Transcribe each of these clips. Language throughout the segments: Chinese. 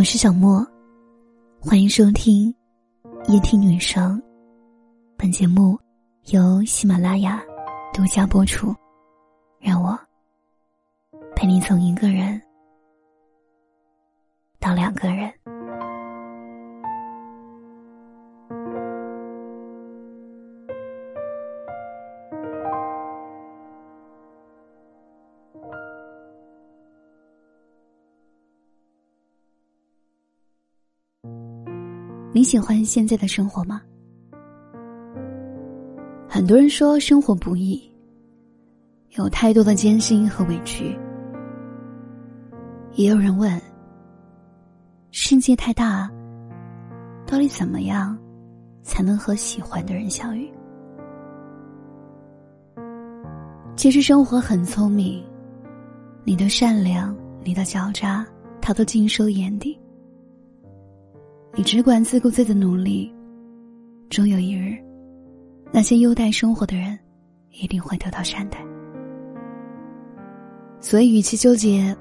我是小莫，欢迎收听夜听女生。本节目由喜马拉雅独家播出。让我陪你从一个人到两个人。你喜欢现在的生活吗？很多人说生活不易，有太多的艰辛和委屈。也有人问：世界太大，到底怎么样才能和喜欢的人相遇？其实生活很聪明，你的善良，你的狡诈，他都尽收眼底。你只管自顾自的努力，终有一日，那些优待生活的人，一定会得到善待。所以，与其纠结，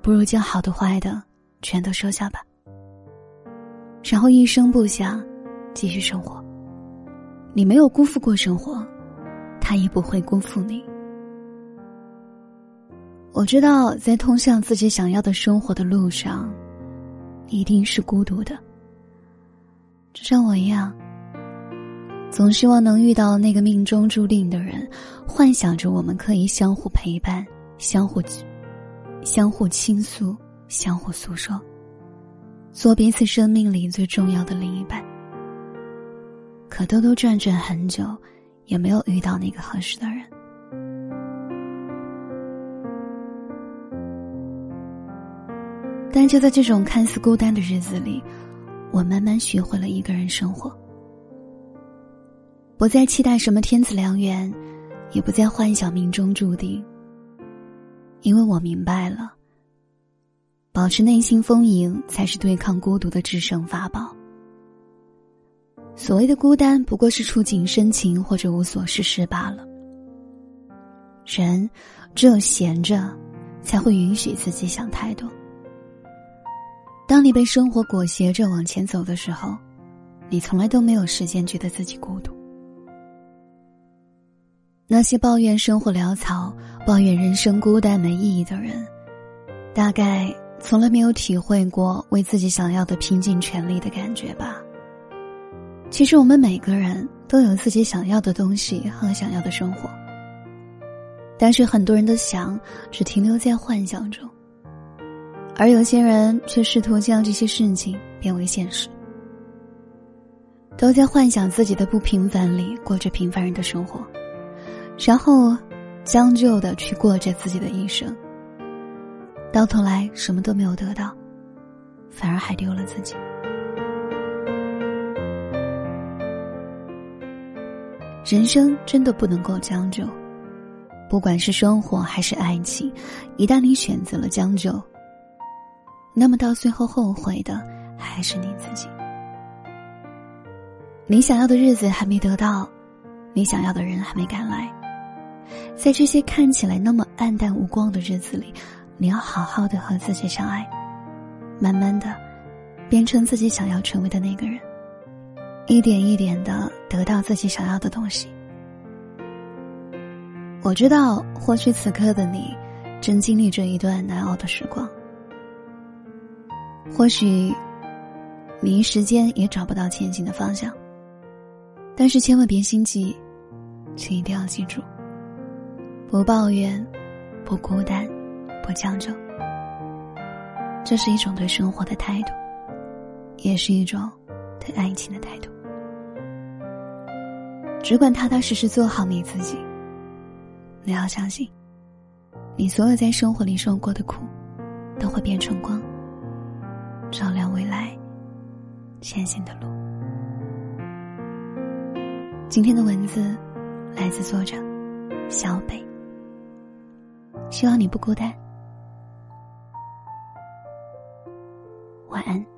不如将好的、坏的全都收下吧，然后一声不响，继续生活。你没有辜负过生活，他也不会辜负你。我知道，在通向自己想要的生活的路上，一定是孤独的。就像我一样，总希望能遇到那个命中注定的人，幻想着我们可以相互陪伴、相互、相互倾诉、相互诉说，做彼此生命里最重要的另一半。可兜兜转转很久，也没有遇到那个合适的人。但就在这种看似孤单的日子里。我慢慢学会了一个人生活，不再期待什么天赐良缘，也不再幻想命中注定。因为我明白了，保持内心丰盈才是对抗孤独的制胜法宝。所谓的孤单，不过是触景生情或者无所事事罢了。人只有闲着，才会允许自己想太多。当你被生活裹挟着往前走的时候，你从来都没有时间觉得自己孤独。那些抱怨生活潦草、抱怨人生孤单没意义的人，大概从来没有体会过为自己想要的拼尽全力的感觉吧。其实我们每个人都有自己想要的东西和想要的生活，但是很多人的想只停留在幻想中。而有些人却试图将这些事情变为现实，都在幻想自己的不平凡里过着平凡人的生活，然后将就的去过着自己的一生。到头来什么都没有得到，反而还丢了自己。人生真的不能够将就，不管是生活还是爱情，一旦你选择了将就。那么到最后后悔的还是你自己。你想要的日子还没得到，你想要的人还没赶来，在这些看起来那么暗淡无光的日子里，你要好好的和自己相爱，慢慢的变成自己想要成为的那个人，一点一点的得到自己想要的东西。我知道，或许此刻的你正经历着一段难熬的时光。或许，你一时间也找不到前进的方向。但是千万别心急，请一定要记住：不抱怨，不孤单，不将就。这是一种对生活的态度，也是一种对爱情的态度。只管踏踏实实做好你自己。你要相信，你所有在生活里受过的苦，都会变成光。照亮未来前行的路。今天的文字来自作者小北，希望你不孤单。晚安。